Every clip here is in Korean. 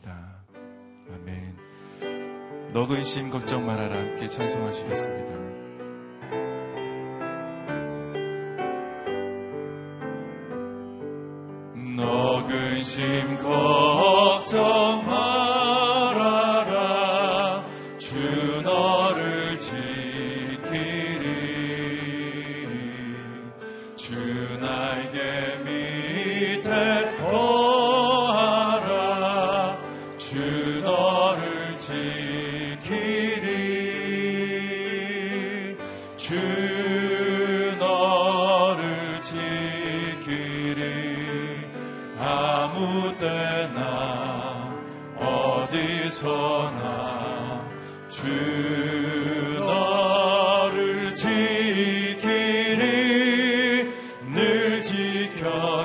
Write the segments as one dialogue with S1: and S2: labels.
S1: 기도합니다. 아멘. 너근심 걱정 말아라 함께 찬송하시겠습니다.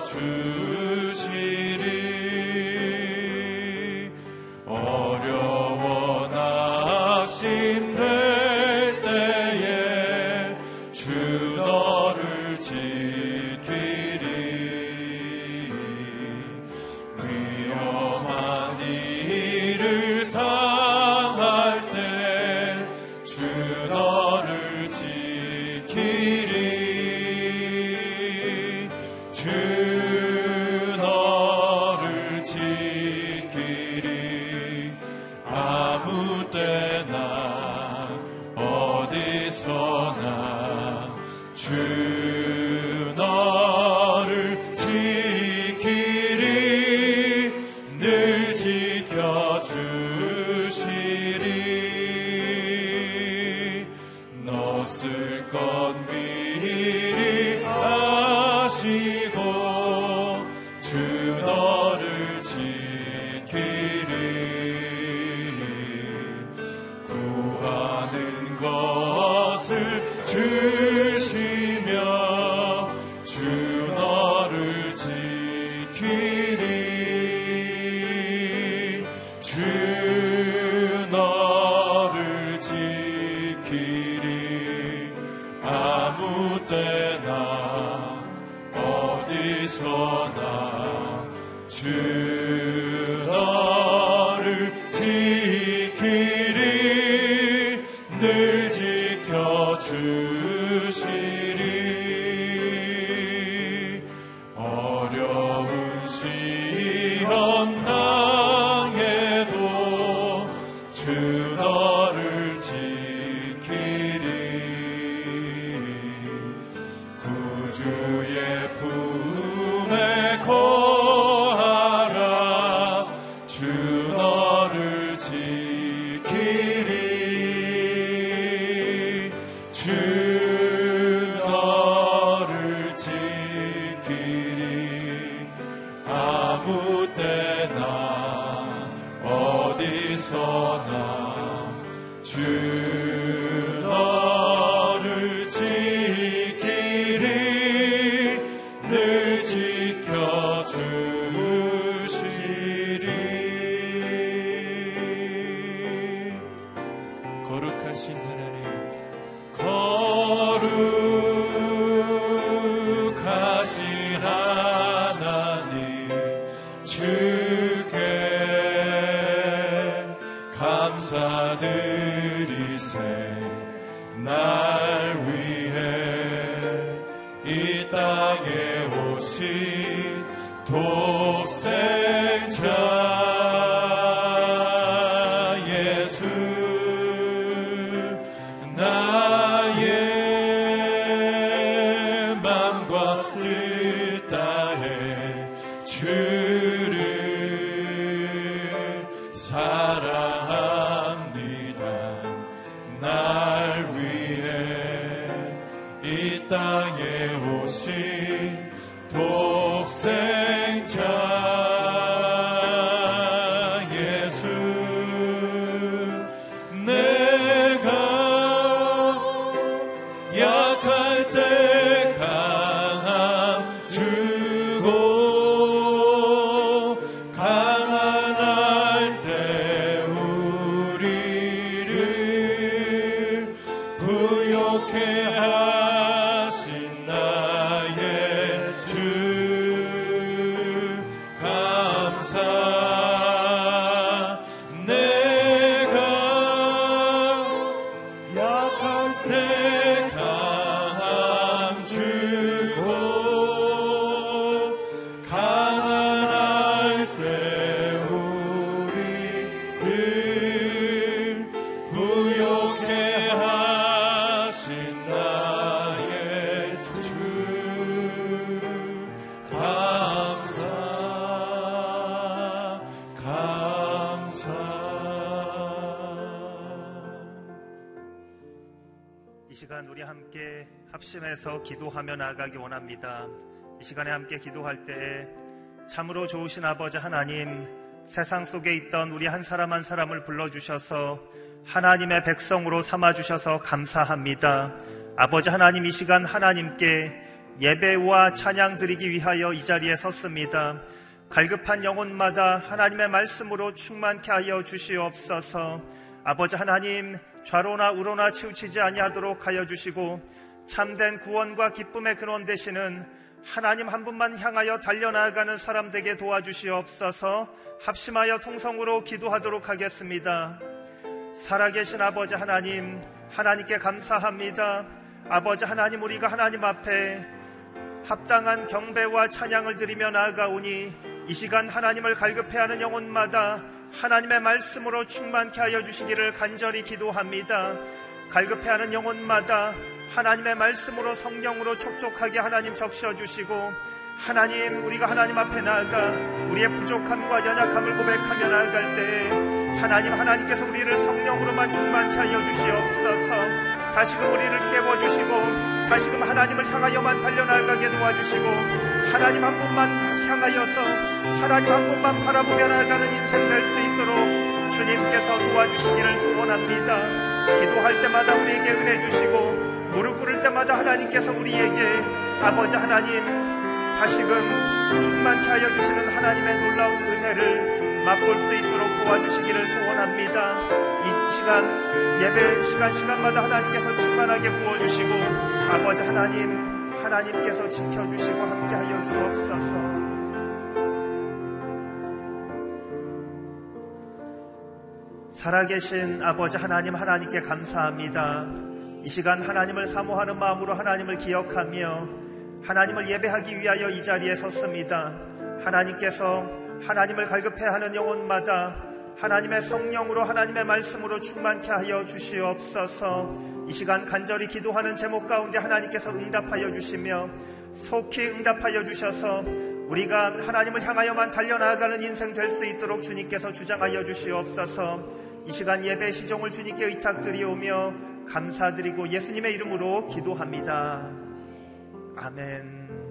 S1: 주 去。 선함 주
S2: return. 함께 합심해서 기도하며 나아가기 원합니다. 이 시간에 함께 기도할 때 참으로 좋으신 아버지 하나님 세상 속에 있던 우리 한 사람 한 사람을 불러주셔서 하나님의 백성으로 삼아주셔서 감사합니다. 아버지 하나님 이 시간 하나님께 예배와 찬양 드리기 위하여 이 자리에 섰습니다. 갈급한 영혼마다 하나님의 말씀으로 충만케 하여 주시옵소서. 아버지 하나님 좌로나 우로나 치우치지 아니하도록 하여 주시고 참된 구원과 기쁨의 근원 되시는 하나님 한 분만 향하여 달려나가는 사람 되게 도와주시옵소서 합심하여 통성으로 기도하도록 하겠습니다. 살아계신 아버지 하나님, 하나님께 감사합니다. 아버지 하나님, 우리가 하나님 앞에 합당한 경배와 찬양을 드리며 나아가오니 이 시간 하나님을 갈급해하는 영혼마다 하나님의 말씀으로 충만케 하여 주시기를 간절히 기도합니다. 갈급해하는 영혼마다 하나님의 말씀으로 성령으로 촉촉하게 하나님 적셔 주시고 하나님 우리가 하나님 앞에 나아가 우리의 부족함과 연약함을 고백하며 나아갈 때에 하나님 하나님께서 우리를 성령으로만 충만케 하여 주시옵소서. 다시금 우리를 깨워주시고 다시금 하나님을 향하여만 달려나가게 도와주시고 하나님 한 분만 향하여서 하나님 한 분만 바라보며 나아가는 인생 될 수 있도록 주님께서 도와주시기를 소원합니다. 기도할 때마다 우리에게 은혜 주시고 무릎 꿇을 때마다 하나님께서 우리에게 아버지 하나님 다시금 충만케 하여 주시는 하나님의 놀라운 은혜를 맛볼 수 있도록 도와주시기를 소원합니다. 이 시간 예배 시간 시간마다 하나님께서 충만하게 부어주시고 아버지 하나님 하나님께서 지켜주시고 함께하여 주옵소서. 살아계신 아버지 하나님 하나님께 감사합니다. 이 시간 하나님을 사모하는 마음으로 하나님을 기억하며 하나님을 예배하기 위하여 이 자리에 섰습니다. 하나님께서 하나님을 갈급해하는 영혼마다 하나님의 성령으로 하나님의 말씀으로 충만케 하여 주시옵소서. 이 시간 간절히 기도하는 제목 가운데 하나님께서 응답하여 주시며 속히 응답하여 주셔서 우리가 하나님을 향하여만 달려나가는 인생 될 수 있도록 주님께서 주장하여 주시옵소서. 이 시간 예배 시종을 주님께 의탁드리오며 감사드리고 예수님의 이름으로 기도합니다. 아멘.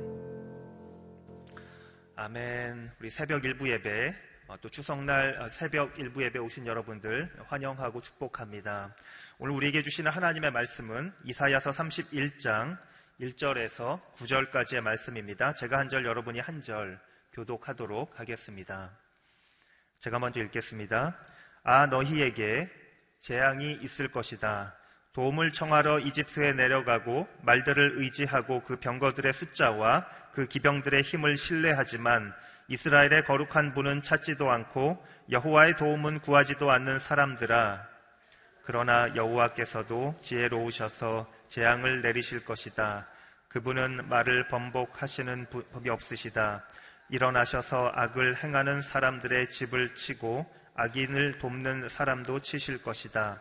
S2: 아멘. 우리 새벽 일부 예배, 어, 또 추석날 어, 새벽 일부 예배 오신 여러분들 환영하고 축복합니다. 오늘 우리에게 주시는 하나님의 말씀은 이사야서 31장 1절에서 9절까지의 말씀입니다. 제가 한 절, 여러분이 한 절 교독하도록 하겠습니다. 제가 먼저 읽겠습니다. 아, 너희에게 재앙이 있을 것이다. 도움을 청하러 이집트에 내려가고 말들을 의지하고 그 병거들의 숫자와 그 기병들의 힘을 신뢰하지만 이스라엘의 거룩한 분은 찾지도 않고 여호와의 도움은 구하지도 않는 사람들아 그러나 여호와께서도 지혜로우셔서 재앙을 내리실 것이다. 그분은 말을 번복하시는 법이 없으시다. 일어나셔서 악을 행하는 사람들의 집을 치고 악인을 돕는 사람도 치실 것이다.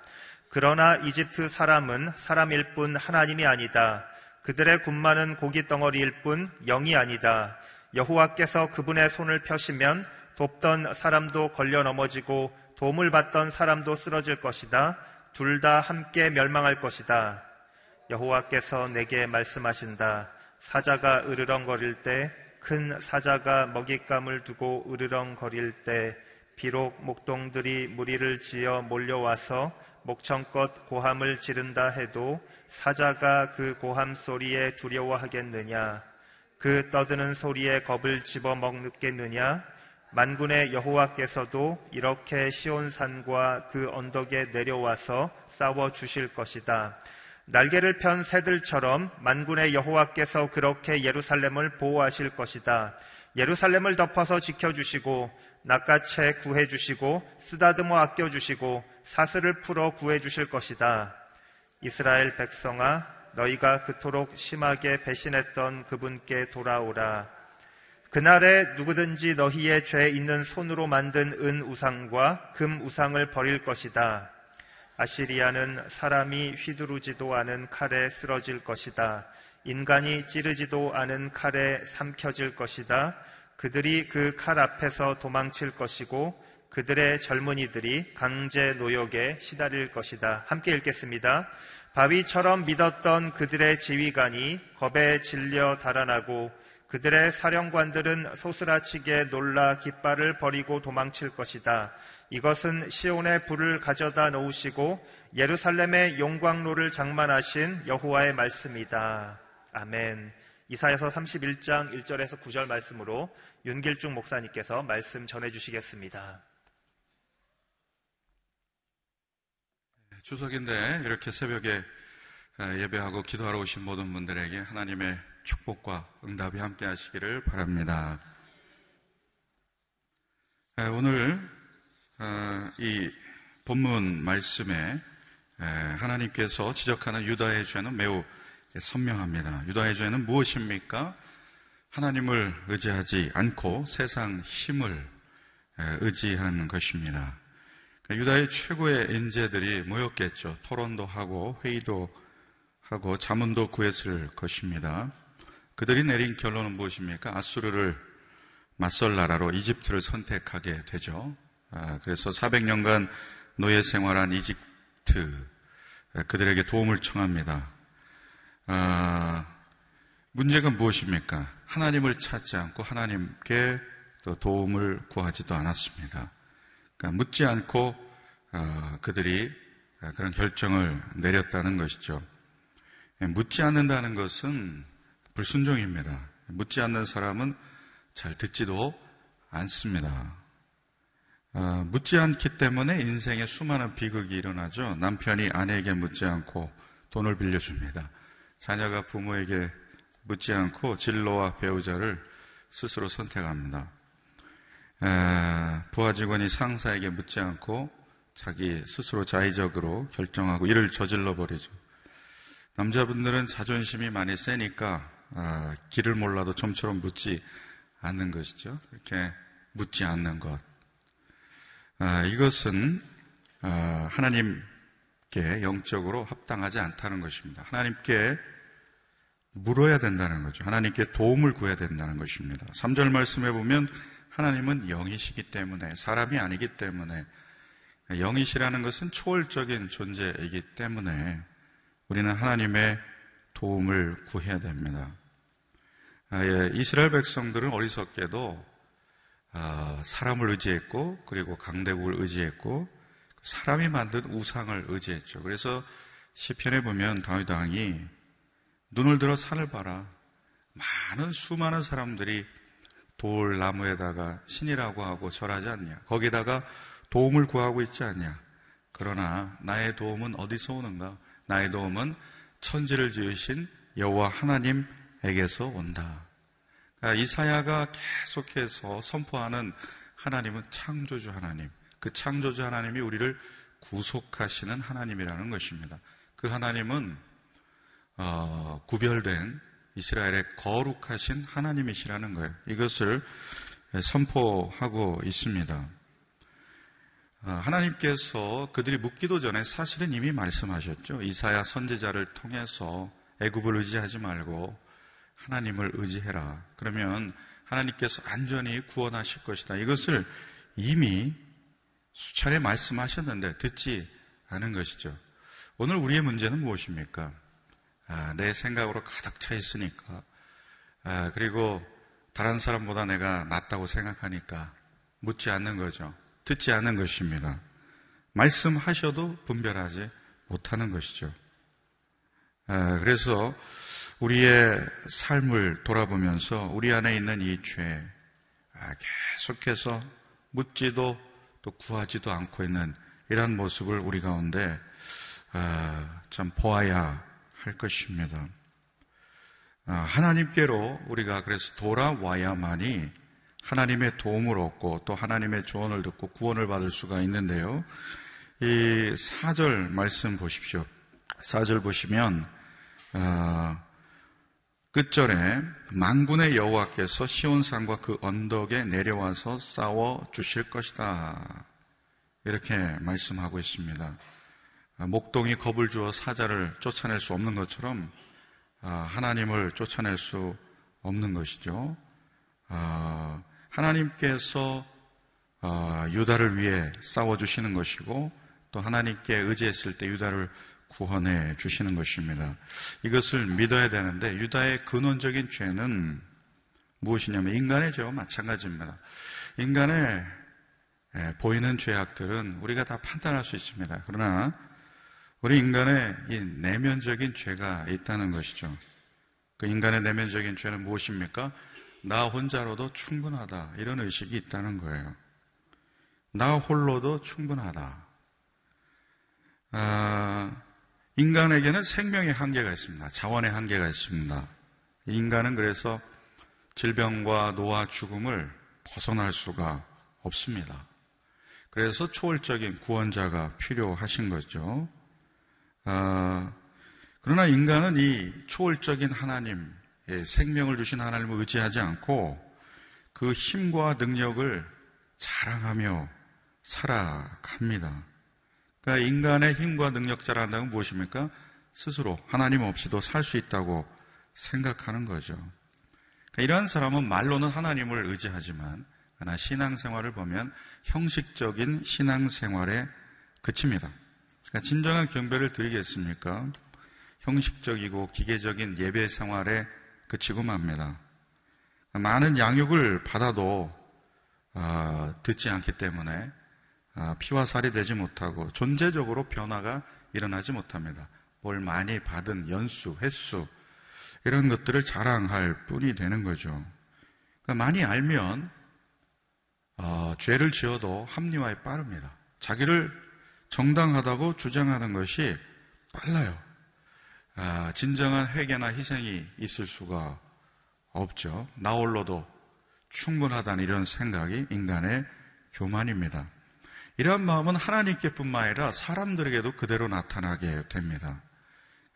S2: 그러나 이집트 사람은 사람일 뿐 하나님이 아니다. 그들의 군마는 고기 덩어리일 뿐 영이 아니다. 여호와께서 그분의 손을 펴시면 돕던 사람도 걸려 넘어지고 도움을 받던 사람도 쓰러질 것이다. 둘 다 함께 멸망할 것이다. 여호와께서 내게 말씀하신다. 사자가 으르렁거릴 때, 큰 사자가 먹잇감을 두고 으르렁거릴 때, 비록 목동들이 무리를 지어 몰려와서 목청껏 고함을 지른다 해도 사자가 그 고함 소리에 두려워하겠느냐? 그 떠드는 소리에 겁을 집어 먹겠느냐? 만군의 여호와께서도 이렇게 시온산과 그 언덕에 내려와서 싸워 주실 것이다. 날개를 편 새들처럼 만군의 여호와께서 그렇게 예루살렘을 보호하실 것이다. 예루살렘을 덮어서 지켜주시고 낚아채 구해주시고 쓰다듬어 아껴주시고 사슬을 풀어 구해주실 것이다. 이스라엘 백성아 너희가 그토록 심하게 배신했던 그분께 돌아오라. 그날에 누구든지 너희의 죄 있는 손으로 만든 은 우상과 금 우상을 버릴 것이다. 아시리아는 사람이 휘두르지도 않은 칼에 쓰러질 것이다. 인간이 찌르지도 않은 칼에 삼켜질 것이다. 그들이 그 칼 앞에서 도망칠 것이고 그들의 젊은이들이 강제 노역에 시달릴 것이다. 함께 읽겠습니다. 바위처럼 믿었던 그들의 지휘관이 겁에 질려 달아나고 그들의 사령관들은 소스라치게 놀라 깃발을 버리고 도망칠 것이다. 이것은 시온의 불을 가져다 놓으시고 예루살렘의 용광로를 장만하신 여호와의 말씀이다. 아멘. 이사야서 31장 1절에서 9절 말씀으로 윤길중 목사님께서 말씀 전해 주시겠습니다.
S3: 추석인데 이렇게 새벽에 예배하고 기도하러 오신 모든 분들에게 하나님의 축복과 응답이 함께 하시기를 바랍니다. 오늘 어, 이 본문 말씀에 하나님께서 지적하는 유다의 죄는 매우 선명합니다. 유다의 죄는 무엇입니까? 하나님을 의지하지 않고 세상 힘을 의지한 것입니다. 그러니까 유다의 최고의 인재들이 모였겠죠. 토론도 하고 회의도 하고 자문도 구했을 것입니다. 그들이 내린 결론은 무엇입니까? 아수르를 맞설 나라로 이집트를 선택하게 되죠. 아, 그래서 400년간 노예 생활한 이집트 그들에게 도움을 청합니다. 아, 문제가 무엇입니까? 하나님을 찾지 않고 하나님께 또 도움을 구하지도 않았습니다. 그러니까 묻지 않고 어, 그들이 그런 결정을 내렸다는 것이죠. 예, 묻지 않는다는 것은 불순종입니다. 묻지 않는 사람은 잘 듣지도 않습니다. 어, 묻지 않기 때문에 인생에 수많은 비극이 일어나죠. 남편이 아내에게 묻지 않고 돈을 빌려줍니다. 자녀가 부모에게 묻지 않고 진로와 배우자를 스스로 선택합니다. 부하 직원이 상사에게 묻지 않고 자기 스스로 자의적으로 결정하고 일을 저질러 버리죠. 남자분들은 자존심이 많이 세니까 아, 길을 몰라도 좀처럼 묻지 않는 것이죠. 이렇게 묻지 않는 것. 아, 이것은 아, 하나님께 영적으로 합당하지 않다는 것입니다. 하나님께 물어야 된다는 거죠. 하나님께 도움을 구해야 된다는 것입니다. 3절 말씀해 보면 하나님은 영이시기 때문에 사람이 아니기 때문에 영이시라는 것은 초월적인 존재이기 때문에 우리는 하나님의 도움을 구해야 됩니다. 아, 예, 이스라엘 백성들은 어리석게도 아, 사람을 의지했고 그리고 강대국을 의지했고 사람이 만든 우상을 의지했죠. 그래서 시편에 보면 다윗 왕이 눈을 들어 산을 봐라. 많은 수많은 사람들이 돌 나무에다가 신이라고 하고 절하지 않냐. 거기다가 도움을 구하고 있지 않냐. 그러나 나의 도움은 어디서 오는가? 나의 도움은 천지를 지으신 여호와 하나님에게서 온다. 그러니까 이사야가 계속해서 선포하는 하나님은 창조주 하나님. 그 창조주 하나님이 우리를 구속하시는 하나님이라는 것입니다. 그 하나님은 어, 구별된 이스라엘의 거룩하신 하나님이시라는 거예요. 이것을 선포하고 있습니다. 아, 하나님께서 그들이 묻기도 전에 사실은 이미 말씀하셨죠. 이사야 선제자를 통해서 애굽을 의지하지 말고 하나님을 의지해라. 그러면 하나님께서 안전히 구원하실 것이다. 이것을 이미 수차례 말씀하셨는데 듣지 않은 것이죠. 오늘 우리의 문제는 무엇입니까? 아, 내 생각으로 가득 차 있으니까, 아, 그리고 다른 사람보다 내가 낫다고 생각하니까 묻지 않는 거죠. 듣지 않는 것입니다. 말씀하셔도 분별하지 못하는 것이죠. 아, 그래서 우리의 삶을 돌아보면서 우리 안에 있는 이 죄, 아, 계속해서 묻지도 또 구하지도 않고 있는 이런 모습을 우리 가운데 아, 참 보아야 할 것입니다. 아, 하나님께로 우리가 그래서 돌아와야만이 하나님의 도움을 얻고 또 하나님의 조언을 듣고 구원을 받을 수가 있는데요. 이 4절 말씀 보십시오. 4절 보시면 어, 끝절에 망군의 여호와께서 시온산과 그 언덕에 내려와서 싸워 주실 것이다. 이렇게 말씀하고 있습니다. 아, 목동이 겁을 주어 사자를 쫓아낼 수 없는 것처럼 아, 하나님을 쫓아낼 수 없는 것이죠. 아, 하나님께서 유다를 위해 싸워주시는 것이고 또 하나님께 의지했을 때 유다를 구원해 주시는 것입니다. 이것을 믿어야 되는데 유다의 근원적인 죄는 무엇이냐면 인간의 죄와 마찬가지입니다. 인간의 예, 보이는 죄악들은 우리가 다 판단할 수 있습니다. 그러나 우리 인간의 이 내면적인 죄가 있다는 것이죠. 그 인간의 내면적인 죄는 무엇입니까? 나 혼자로도 충분하다. 이런 의식이 있다는 거예요. 나 홀로도 충분하다. 아, 인간에게는 생명의 한계가 있습니다. 자원의 한계가 있습니다. 인간은 그래서 질병과 노화, 죽음을 벗어날 수가 없습니다. 그래서 초월적인 구원자가 필요하신 거죠. 아, 그러나 인간은 이 초월적인 하나님, 생명을 주신 하나님을 의지하지 않고 그 힘과 능력을 자랑하며 살아갑니다. 그러니까 인간의 힘과 능력 자랑한다는 무엇입니까? 스스로 하나님 없이도 살 수 있다고 생각하는 거죠. 그러니까 이러한 사람은 말로는 하나님을 의지하지만 신앙생활을 보면 형식적인 신앙생활에 그칩니다. 그러니까 진정한 경배를 드리겠습니까? 형식적이고 기계적인 예배 생활에 그치고 맙니다. 많은 양육을 받아도 어, 듣지 않기 때문에 어, 피와 살이 되지 못하고 존재적으로 변화가 일어나지 못합니다. 뭘 많이 받은 연수, 횟수 이런 것들을 자랑할 뿐이 되는 거죠. 그러니까 많이 알면 어, 죄를 지어도 합리화에 빠릅니다. 자기를 정당하다고 주장하는 것이 빨라요. 아, 진정한 회개나 희생이 있을 수가 없죠. 나 홀로도 충분하다는 이런 생각이 인간의 교만입니다. 이러한 마음은 하나님께뿐만 아니라 사람들에게도 그대로 나타나게 됩니다.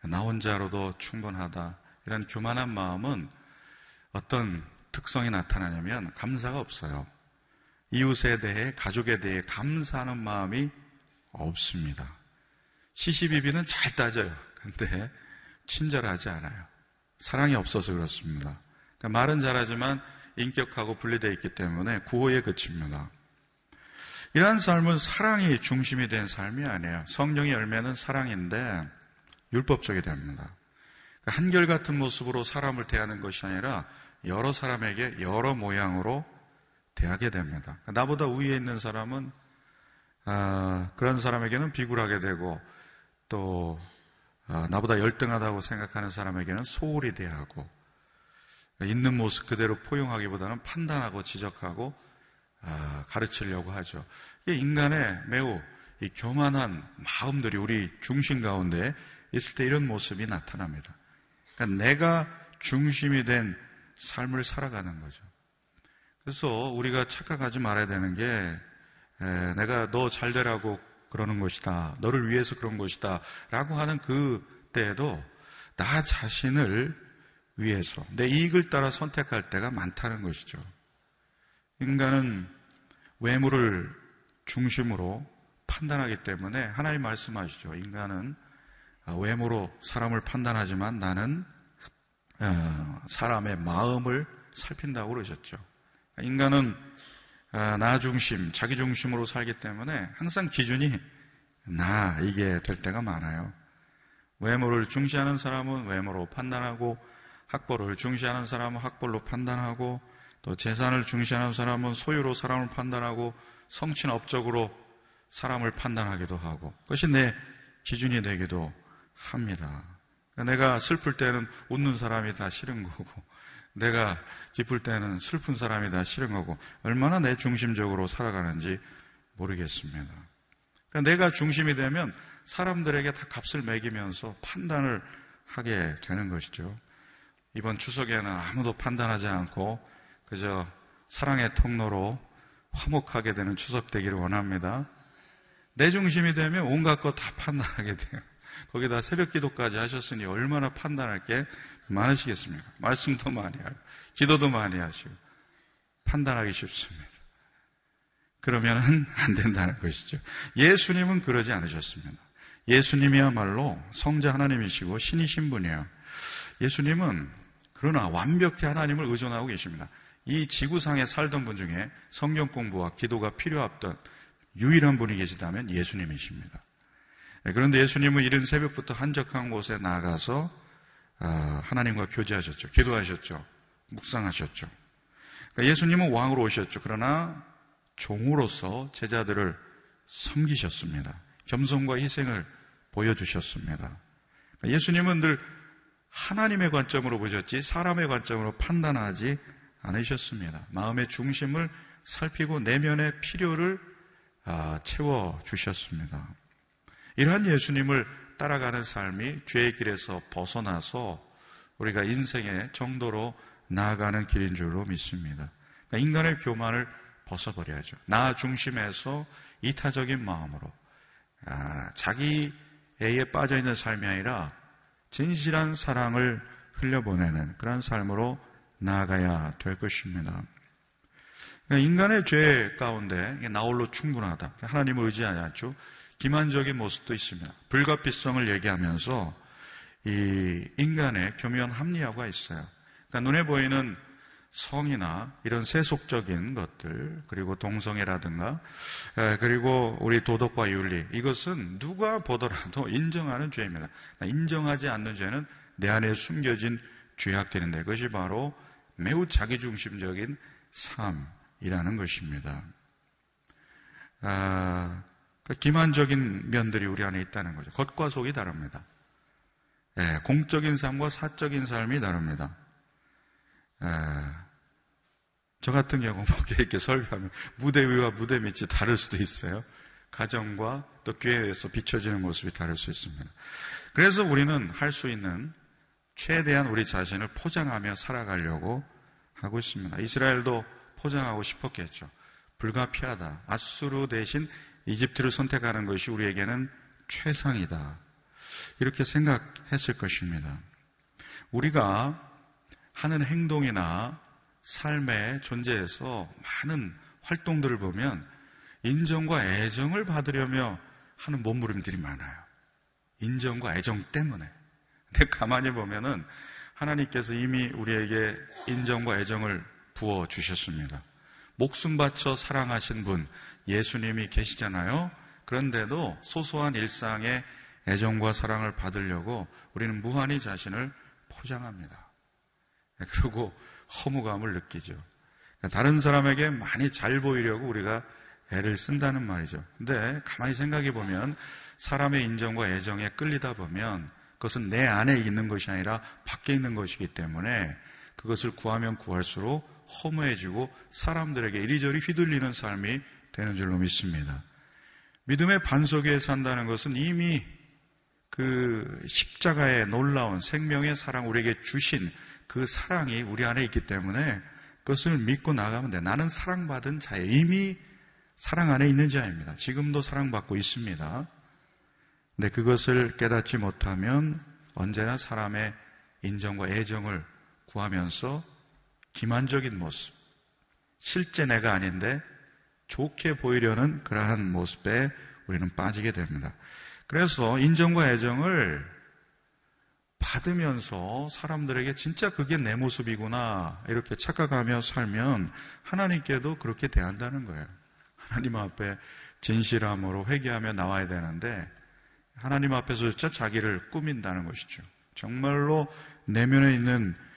S3: 나 혼자로도 충분하다. 이런 교만한 마음은 어떤 특성이 나타나냐면 감사가 없어요. 이웃에 대해, 가족에 대해 감사하는 마음이 없습니다. 시시비비는 잘 따져요. 근데 친절하지 않아요. 사랑이 없어서 그렇습니다. 그러니까 말은 잘하지만 인격하고 분리되어 있기 때문에 구호에 그칩니다. 이러한 삶은 사랑이 중심이 된 삶이 아니에요. 성령의 열매는 사랑인데 율법적이 됩니다. 그러니까 한결같은 모습으로 사람을 대하는 것이 아니라 여러 사람에게 여러 모양으로 대하게 됩니다. 그러니까 나보다 위에 있는 사람은 아, 그런 사람에게는 비굴하게 되고 또 아, 나보다 열등하다고 생각하는 사람에게는 소홀히 대하고 있는 모습 그대로 포용하기보다는 판단하고 지적하고 아, 가르치려고 하죠. 인간의 매우 교만한 마음들이 우리 중심 가운데 있을 때 이런 모습이 나타납니다. 그러니까 내가 중심이 된 삶을 살아가는 거죠. 그래서 우리가 착각하지 말아야 되는 게 에, 내가 너 잘 되라고 그러는 것이다. 너를 위해서 그런 것이다. 라고 하는 그 때에도 나 자신을 위해서 내 이익을 따라 선택할 때가 많다는 것이죠. 인간은 외모를 중심으로 판단하기 때문에 하나님 말씀하시죠. 인간은 외모로 사람을 판단하지만 나는 어, 사람의 마음을 살핀다고 그러셨죠. 인간은 어, 나 중심, 자기 중심으로 살기 때문에 항상 기준이 나 이게 될 때가 많아요. 외모를 중시하는 사람은 외모로 판단하고 학벌을 중시하는 사람은 학벌로 판단하고 또 재산을 중시하는 사람은 소유로 사람을 판단하고 성취는 업적으로 사람을 판단하기도 하고 그것이 내 기준이 되기도 합니다. 내가 슬플 때는 웃는 사람이 다 싫은 거고 내가 기쁠 때는 슬픈 사람이 다 싫은 거고 얼마나 내 중심적으로 살아가는지 모르겠습니다. 그러니까 내가 중심이 되면 사람들에게 다 값을 매기면서 판단을 하게 되는 것이죠. 이번 추석에는 아무도 판단하지 않고 그저 사랑의 통로로 화목하게 되는 추석 되기를 원합니다. 내 중심이 되면 온갖 것 다 판단하게 돼요. 거기다 새벽 기도까지 하셨으니 얼마나 판단할 게 많으시겠습니까? 말씀도 많이 하고, 기도도 많이 하시고, 판단하기 쉽습니다. 그러면 안 된다는 것이죠. 예수님은 그러지 않으셨습니다. 예수님이야말로 성자 하나님이시고 신이신 분이에요. 예수님은 그러나 완벽히 하나님을 의존하고 계십니다. 이 지구상에 살던 분 중에 성경 공부와 기도가 필요했던 유일한 분이 계시다면 예수님이십니다. 네, 그런데 예수님은 이른 새벽부터 한적한 곳에 나가서 아, 하나님과 교제하셨죠. 기도하셨죠. 묵상하셨죠. 그러니까 예수님은 왕으로 오셨죠. 그러나 종으로서 제자들을 섬기셨습니다. 겸손과 희생을 보여주셨습니다. 그러니까 예수님은 늘 하나님의 관점으로 보셨지 사람의 관점으로 판단하지 않으셨습니다. 마음의 중심을 살피고 내면의 필요를 아, 채워 주셨습니다. 이러한 예수님을 따라가는 삶이 죄의 길에서 벗어나서 우리가 인생의 정도로 나아가는 길인 줄로 믿습니다. 그러니까 인간의 교만을 벗어버려야죠. 나 중심에서 이타적인 마음으로 아, 자기 애에 빠져 있는 삶이 아니라 진실한 사랑을 흘려보내는 그런 삶으로 나아가야 될 것입니다. 그러니까 인간의 죄 가운데 나홀로 충분하다. 하나님을 의지하지 않죠. 기만적인 모습도 있습니다. 불가피성을 얘기하면서 이 인간의 교묘한 합리화가 있어요. 그러니까 눈에 보이는 성이나 이런 세속적인 것들, 그리고 동성애라든가, 그리고 우리 도덕과 윤리, 이것은 누가 보더라도 인정하는 죄입니다. 인정하지 않는 죄는 내 안에 숨겨진 죄악들인데, 그것이 바로 매우 자기중심적인 삶이라는 것입니다. 아, 그 기만적인 면들이 우리 안에 있다는 거죠. 겉과 속이 다릅니다. 예, 공적인 삶과 사적인 삶이 다릅니다. 예, 저 같은 경우 뭐 이렇게 설교하면 무대 위와 무대 밑이 다를 수도 있어요. 가정과 또 교회에서 비춰지는 모습이 다를 수 있습니다. 그래서 우리는 할 수 있는 최대한 우리 자신을 포장하며 살아가려고 하고 있습니다. 이스라엘도 포장하고 싶었겠죠. 불가피하다. 아수르 대신 이집트를 선택하는 것이 우리에게는 최상이다. 이렇게 생각했을 것입니다. 우리가 하는 행동이나 삶의 존재에서 많은 활동들을 보면 인정과 애정을 받으려며 하는 몸부림들이 많아요. 인정과 애정 때문에. 근데 가만히 보면은 하나님께서 이미 우리에게 인정과 애정을 부어 주셨습니다. 목숨 바쳐 사랑하신 분, 예수님이 계시잖아요. 그런데도 소소한 일상의 애정과 사랑을 받으려고 우리는 무한히 자신을 포장합니다. 그리고 허무감을 느끼죠. 그러니까 다른 사람에게 많이 잘 보이려고 우리가 애를 쓴다는 말이죠. 근데 가만히 생각해 보면 사람의 인정과 애정에 끌리다 보면 그것은 내 안에 있는 것이 아니라 밖에 있는 것이기 때문에 그것을 구하면 구할수록 허무해지고 사람들에게 이리저리 휘둘리는 삶이 되는 줄로 믿습니다. 믿음의 반석 위에 산다는 것은 이미 그 십자가의 놀라운 생명의 사랑 우리에게 주신 그 사랑이 우리 안에 있기 때문에 그것을 믿고 나가면 돼. 나는 사랑받은 자예 이미 사랑 안에 있는 자입니다. 지금도 사랑받고 있습니다. 근데 그것을 깨닫지 못하면 언제나 사람의 인정과 애정을 구하면서 기만적인 모습, 실제 내가 아닌데 좋게 보이려는 그러한 모습에 우리는 빠지게 됩니다. 그래서 인정과 애정을 받으면서 사람들에게 진짜 그게 내 모습이구나 이렇게 착각하며 살면 하나님께도 그렇게 대한다는 거예요. 하나님 앞에 진실함으로 회개하며 나와야 되는데 하나님 앞에서 진짜 자기를 꾸민다는 것이죠. 정말로 내면에 있는 어,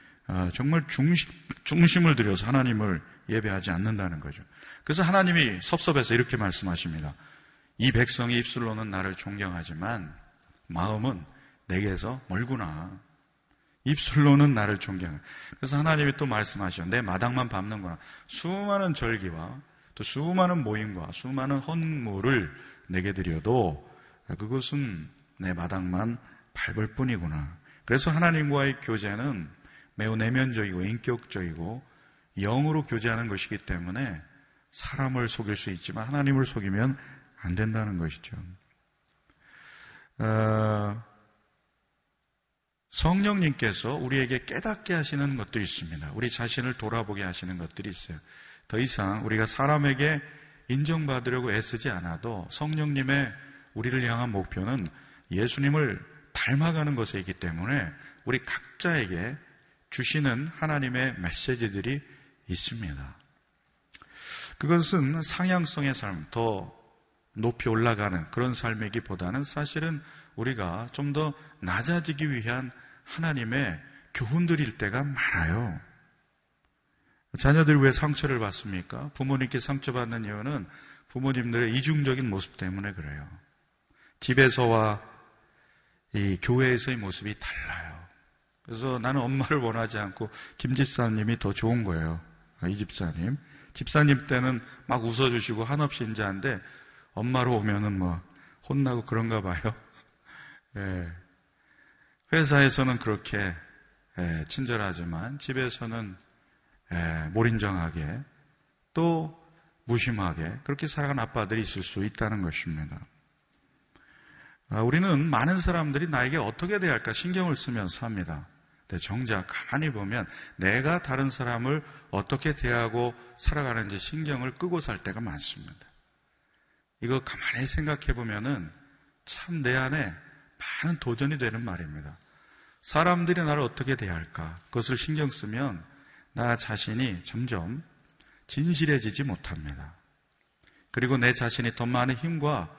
S3: 정말 중심, 중심을 들여서 하나님을 예배하지 않는다는 거죠. 그래서 하나님이 섭섭해서 이렇게 말씀하십니다. 이 백성이 입술로는 나를 존경하지만 마음은 내게서 멀구나. 입술로는 나를 존경해. 그래서 하나님이 또 말씀하셔. 내 마당만 밟는구나. 수많은 절기와 또 수많은 모임과 수많은 헌물을 내게 드려도 그것은 내 마당만 밟을 뿐이구나. 그래서 하나님과의 교제는 매우 내면적이고 인격적이고 영으로 교제하는 것이기 때문에 사람을 속일 수 있지만 하나님을 속이면 안 된다는 것이죠. 어, 성령님께서 우리에게 깨닫게 하시는 것들이 있습니다. 우리 자신을 돌아보게 하시는 것들이 있어요. 더 이상 우리가 사람에게 인정받으려고 애쓰지 않아도 성령님의 우리를 향한 목표는 예수님을 닮아가는 것에 있기 때문에 우리 각자에게 주시는 하나님의 메시지들이 있습니다. 그것은 상향성의 삶, 더 높이 올라가는 그런 삶이기보다는 사실은 우리가 좀 더 낮아지기 위한 하나님의 교훈들일 때가 많아요. 자녀들이 왜 상처를 받습니까? 부모님께 상처받는 이유는 부모님들의 이중적인 모습 때문에 그래요. 집에서와 이 교회에서의 모습이 달라요. 그래서 나는 엄마를 원하지 않고 김 집사님이 더 좋은 거예요. 이 집사님. 집사님 때는 막 웃어주시고 한없이 인자한데 엄마로 오면은 뭐 혼나고 그런가 봐요. 예. 회사에서는 그렇게 예, 친절하지만 집에서는 예, 몰인정하게 또 무심하게 그렇게 살아가는 아빠들이 있을 수 있다는 것입니다. 아, 우리는 많은 사람들이 나에게 어떻게 대할까 신경을 쓰면서 삽니다. 근데 정작 가만히 보면 내가 다른 사람을 어떻게 대하고 살아가는지 신경을 끄고 살 때가 많습니다. 이거 가만히 생각해 보면은 참 내 안에 많은 도전이 되는 말입니다. 사람들이 나를 어떻게 대할까? 그것을 신경 쓰면 나 자신이 점점 진실해지지 못합니다. 그리고 내 자신이 더 많은 힘과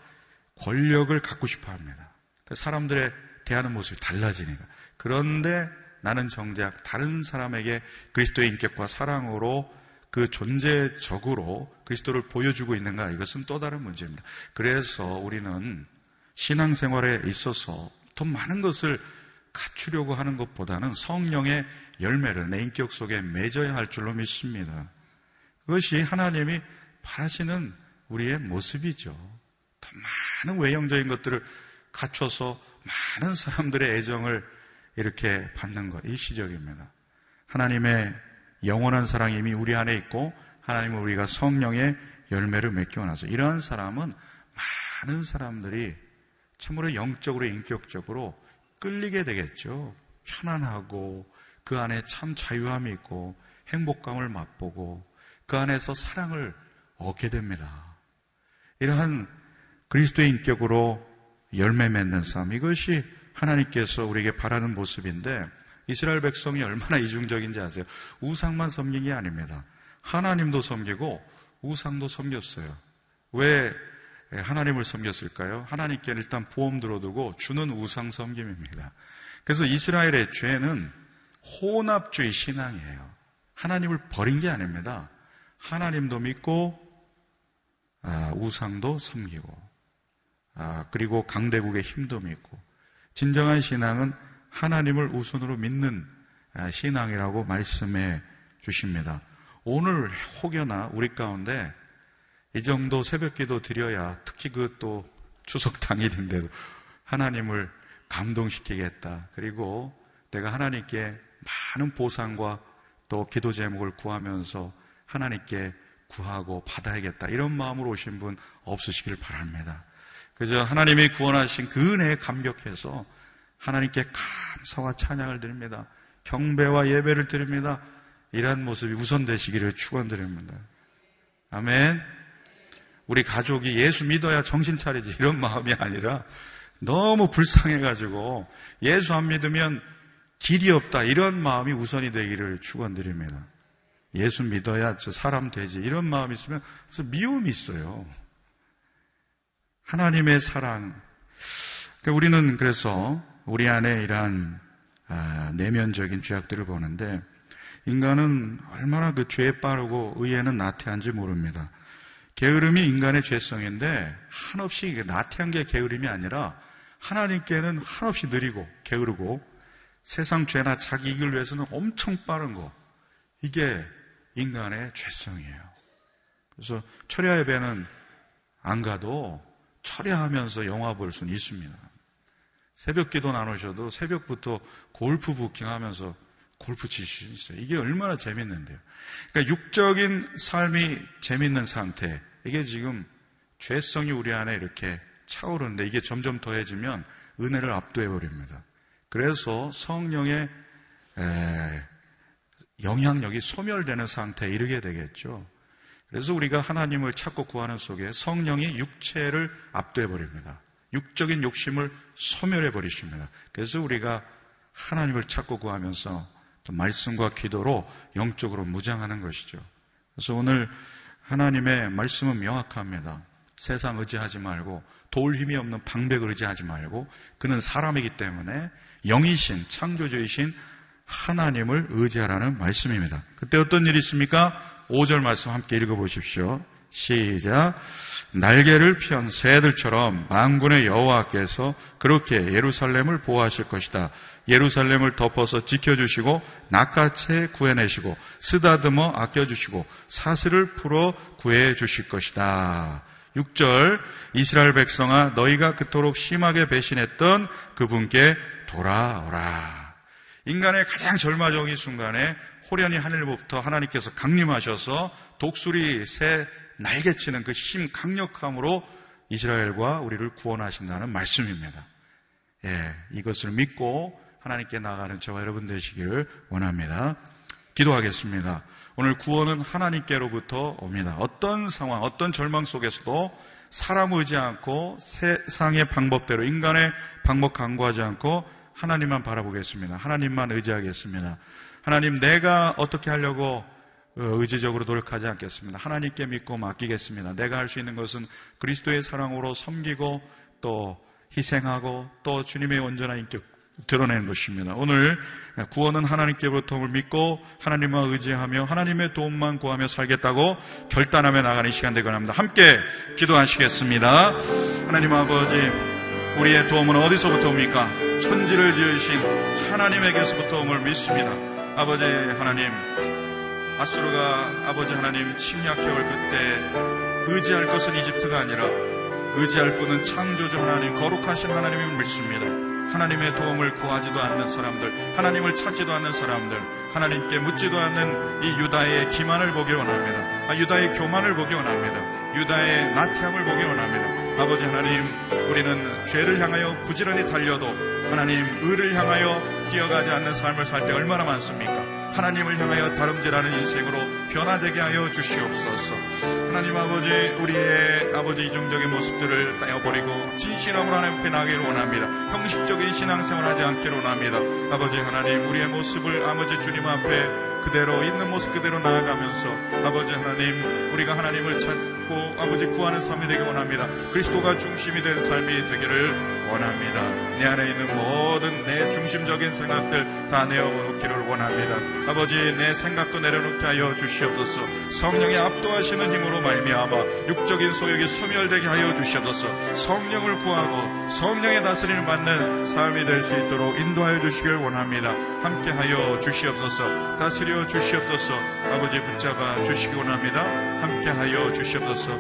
S3: 권력을 갖고 싶어 합니다. 그 사람들의 대하는 모습이 달라지니까. 그런데 나는 정작 다른 사람에게 그리스도의 인격과 사랑으로 그 존재적으로 그리스도를 보여주고 있는가 이것은 또 다른 문제입니다. 그래서 우리는 신앙생활에 있어서 더 많은 것을 갖추려고 하는 것보다는 성령의 열매를 내 인격 속에 맺어야 할 줄로 믿습니다. 그것이 하나님이 바라시는 우리의 모습이죠. 더 많은 외형적인 것들을 갖춰서 많은 사람들의 애정을 이렇게 받는 것, 일시적입니다. 하나님의 영원한 사랑이 이미 우리 안에 있고 하나님은 우리가 성령의 열매를 맺겨 나서 이러한 사람은 많은 사람들이 참으로 영적으로 인격적으로 끌리게 되겠죠. 편안하고 그 안에 참 자유함이 있고 행복감을 맛보고 그 안에서 사랑을 얻게 됩니다. 이러한 그리스도의 인격으로 열매 맺는 삶 이것이 하나님께서 우리에게 바라는 모습인데 이스라엘 백성이 얼마나 이중적인지 아세요? 우상만 섬긴 게 아닙니다. 하나님도 섬기고 우상도 섬겼어요. 왜 하나님을 섬겼을까요? 하나님께 일단 보험 들어두고 주는 우상 섬김입니다. 그래서 이스라엘의 죄는 혼합주의 신앙이에요. 하나님을 버린 게 아닙니다. 하나님도 믿고 아, 우상도 섬기고 아, 그리고 강대국의 힘도 믿고 진정한 신앙은 하나님을 우선으로 믿는 아, 신앙이라고 말씀해 주십니다. 오늘 혹여나 우리 가운데 이 정도 새벽 기도 드려야 특히 그 또 추석 당일인데도 하나님을 감동시키겠다. 그리고 내가 하나님께 많은 보상과 또 기도 제목을 구하면서 하나님께 구하고 받아야겠다. 이런 마음으로 오신 분 없으시길 바랍니다. 그저 하나님이 구원하신 그 은혜에 감격해서 하나님께 감사와 찬양을 드립니다. 경배와 예배를 드립니다. 이러한 모습이 우선되시기를 축원드립니다. 아멘. 우리 가족이 예수 믿어야 정신 차리지 이런 마음이 아니라 너무 불쌍해가지고 예수 안 믿으면 길이 없다 이런 마음이 우선이 되기를 축원드립니다. 예수 믿어야 저 사람 되지 이런 마음이 있으면 미움이 있어요. 하나님의 사랑. 그러니까 우리는 그래서 우리 안에 이러한 아, 내면적인 죄악들을 보는데 인간은 얼마나 그 죄에 빠르고 의에는 나태한지 모릅니다. 게으름이 인간의 죄성인데 한없이 나태한 게 게으름이 아니라 하나님께는 한없이 느리고 게으르고 세상 죄나 자기 이익을 위해서는 엄청 빠른 거 이게 인간의 죄성이에요. 그래서 철야 예배는 안 가도 철야하면서 영화 볼 수는 있습니다. 새벽 기도 나누셔도 새벽부터 골프 부킹 하면서 골프 칠수 있어요. 이게 얼마나 재밌는데요. 그러니까 육적인 삶이 재밌는 상태. 이게 지금 죄성이 우리 안에 이렇게 차오르는데 이게 점점 더해지면 은혜를 압도해 버립니다. 그래서 성령의 영향력이 소멸되는 상태에 이르게 되겠죠. 그래서 우리가 하나님을 찾고 구하는 속에 성령이 육체를 압도해 버립니다. 육적인 욕심을 소멸해 버리십니다. 그래서 우리가 하나님을 찾고 구하면서 말씀과 기도로 영적으로 무장하는 것이죠. 그래서 오늘 하나님의 말씀은 명확합니다. 세상 의지하지 말고 도울 힘이 없는 방백을 의지하지 말고 그는 사람이기 때문에 영이신 창조주이신 하나님을 의지하라는 말씀입니다. 그때 어떤 일이 있습니까? 5절 말씀 함께 읽어보십시오. 시작. 날개를 편 새들처럼 만군의 여호와께서 그렇게 예루살렘을 보호하실 것이다. 예루살렘을 덮어서 지켜주시고 낚아채 구해내시고 쓰다듬어 아껴주시고 사슬을 풀어 구해주실 것이다. 6절 이스라엘 백성아 너희가 그토록 심하게 배신했던 그분께 돌아오라. 인간의 가장 절마적인 순간에 호련히 하늘부터 하나님께서 강림하셔서 독수리 새 날개치는 그 힘 강력함으로 이스라엘과 우리를 구원하신다는 말씀입니다. 예, 이것을 믿고 하나님께 나가는 저와 여러분 되시기를 원합니다. 기도하겠습니다. 오늘 구원은 하나님께로부터 옵니다. 어떤 상황, 어떤 절망 속에서도 사람 의지 않고 세상의 방법대로 인간의 방법 강구하지 않고 하나님만 바라보겠습니다. 하나님만 의지하겠습니다. 하나님 내가 어떻게 하려고 어, 의지적으로 노력하지 않겠습니다. 하나님께 믿고 맡기겠습니다. 내가 할 수 있는 것은 그리스도의 사랑으로 섬기고 또 희생하고 또 주님의 온전한 인격 드러내는 것입니다. 오늘 구원은 하나님께로부터 믿고 하나님만 의지하며 하나님의 도움만 구하며 살겠다고 결단하며 나가는 시간 되곤 합니다. 함께 기도하시겠습니다. 하나님 아버지, 우리의 도움은 어디서부터 옵니까? 천지를 지으신 하나님에게서부터 옴을 믿습니다. 아버지 하나님, 아수르가 아버지 하나님 침략해올 그때 의지할 것은 이집트가 아니라 의지할 분은 창조주 하나님 거룩하신 하나님을 믿습니다. 하나님의 도움을 구하지도 않는 사람들, 하나님을 찾지도 않는 사람들, 하나님께 묻지도 않는 이 유다의 기만을 보기 원합니다. 아, 유다의 교만을 보기 원합니다. 유다의 나태함을 보기 원합니다. 아버지 하나님, 우리는 죄를 향하여 부지런히 달려도 하나님 의를 향하여 뛰어가지 않는 삶을 살 때 얼마나 많습니까? 하나님을 향하여 다름질하는 인생으로 변화되게 하여 주시옵소서. 하나님 아버지, 우리의 아버지 이중적인 모습들을 떼어버리고 진실함으로 하나님 앞에 나기를 원합니다. 형식적인 신앙생활 하지 않기를 원합니다. 아버지 하나님, 우리의 모습을 아버지 주님 앞에 그대로 있는 모습 그대로 나아가면서 아버지 하나님 우리가 하나님을 찾고 아버지 구하는 삶이 되기 원합니다. 그리스도가 중심이 된 삶이 되기를 원합니다. 내 안에 있는 모든 내 중심적인 생각들 다 내어놓기를 원합니다. 아버지 내 생각도 내려놓게 하여 주시옵소서. 성령의 압도하시는 힘으로 말미암아 육적인 소욕이 소멸되게 하여 주시옵소서. 성령을 구하고 성령의 다스림을 받는 삶이 될 수 있도록 인도하여 주시길 원합니다. 함께하여 주시옵소서. 다스 려 주시옵소서. 아버지 붙잡아 주시기 원합니다. 함께하여 주시옵소서.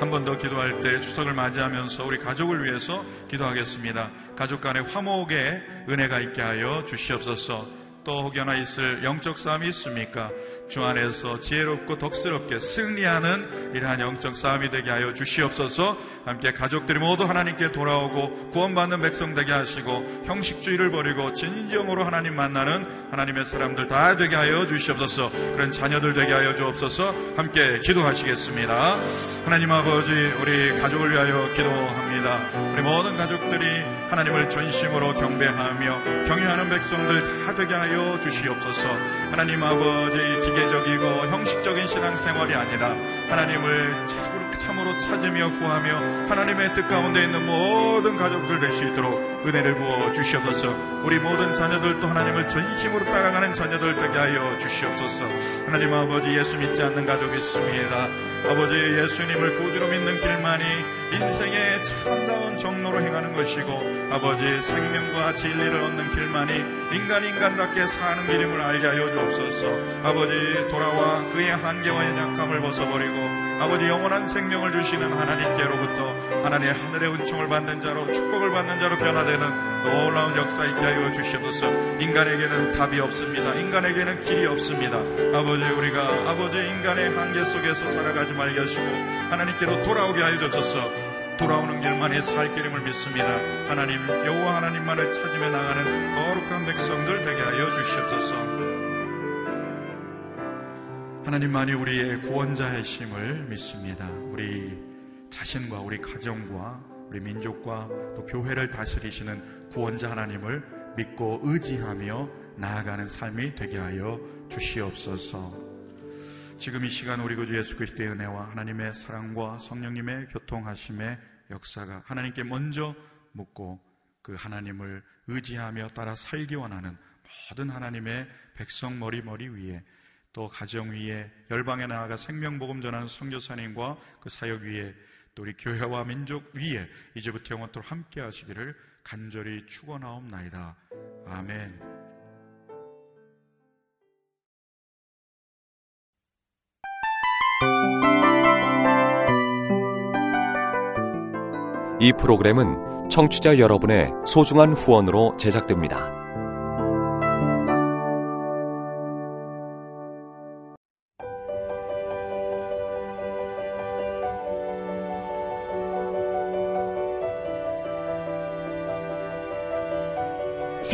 S3: 한번더 기도할 때 추석을 맞이하면서 우리 가족을 위해서 기도하겠습니다. 가족 간의 화목에 은혜가 있게 하여 주시옵소서. 또 혹여나 있을 영적 싸움이 있습니까? 주 안에서 지혜롭고 덕스럽게 승리하는 이러한 영적 싸움이 되게 하여 주시옵소서 함께 가족들이 모두 하나님께 돌아오고 구원받는 백성 되게 하시고 형식주의를 버리고 진정으로 하나님 만나는 하나님의 사람들 다 되게 하여 주시옵소서 그런 자녀들 되게 하여 주옵소서 함께 기도하시겠습니다. 하나님 아버지 우리 가족을 위하여 기도합니다. 우리 모든 가족들이 하나님을 전심으로 경배하며 경유하는 백성들 다 되게 하여 하여 주시옵소서. 하나님 아버지 기계적이고 형식적인 신앙생활이 아니라 하나님을 참으로 찾으며 구하며 하나님의 뜻 가운데 있는 모든 가족들 될 수 있도록 은혜를 부어 주시옵소서. 우리 모든 자녀들도 하나님을 전심으로 따라가는 자녀들 되게 하여 주시옵소서. 하나님 아버지 예수 믿지 않는 가족이 있습니다. 아버지 예수님을 구주로 믿는 길만이 인생의 참다운 정로로 행하는 것이고 아버지 생명과 진리를 얻는 길만이 인간 인간답게 사는 길임을 알게 하여 주옵소서. 아버지 돌아와 그의 한계와 연약함을 벗어버리고 아버지 영원한 생명을 주시는 하나님께로부터 하나님의 하늘의 은총을 받는 자로 축복을 받는 자로 변화되는 놀라운 역사 있게 하여 주시옵소서. 인간에게는 답이 없습니다. 인간에게는 길이 없습니다. 아버지 우리가 아버지 인간의 한계 속에서 살아가지 말게 하시고 하나님께로 돌아오게 하여 주옵소서. 돌아오는 길만이 살 길임을 믿습니다. 하나님 여호와 하나님만을 찾으며 나가는 거룩한 백성들 되게 하여 주시옵소서. 하나님만이 우리의 구원자이심을 믿습니다. 우리 자신과 우리 가정과 우리 민족과 또 교회를 다스리시는 구원자 하나님을 믿고 의지하며 나아가는 삶이 되게 하여 주시옵소서. 지금 이 시간 우리 구주 예수 그리스도의 은혜와 하나님의 사랑과 성령님의 교통하심의 역사가 하나님께 먼저 묻고 그 하나님을 의지하며 따라 살기 원하는 모든 하나님의 백성 머리머리 위에 또 가정 위에 열방에 나아가 생명복음 전하는 선교사님과 그 사역 위에 또 우리 교회와 민족 위에 이제부터 영원토록 함께 하시기를 간절히 축원하옵나이다. 아멘.
S4: 이 프로그램은 청취자 여러분의 소중한 후원으로 제작됩니다.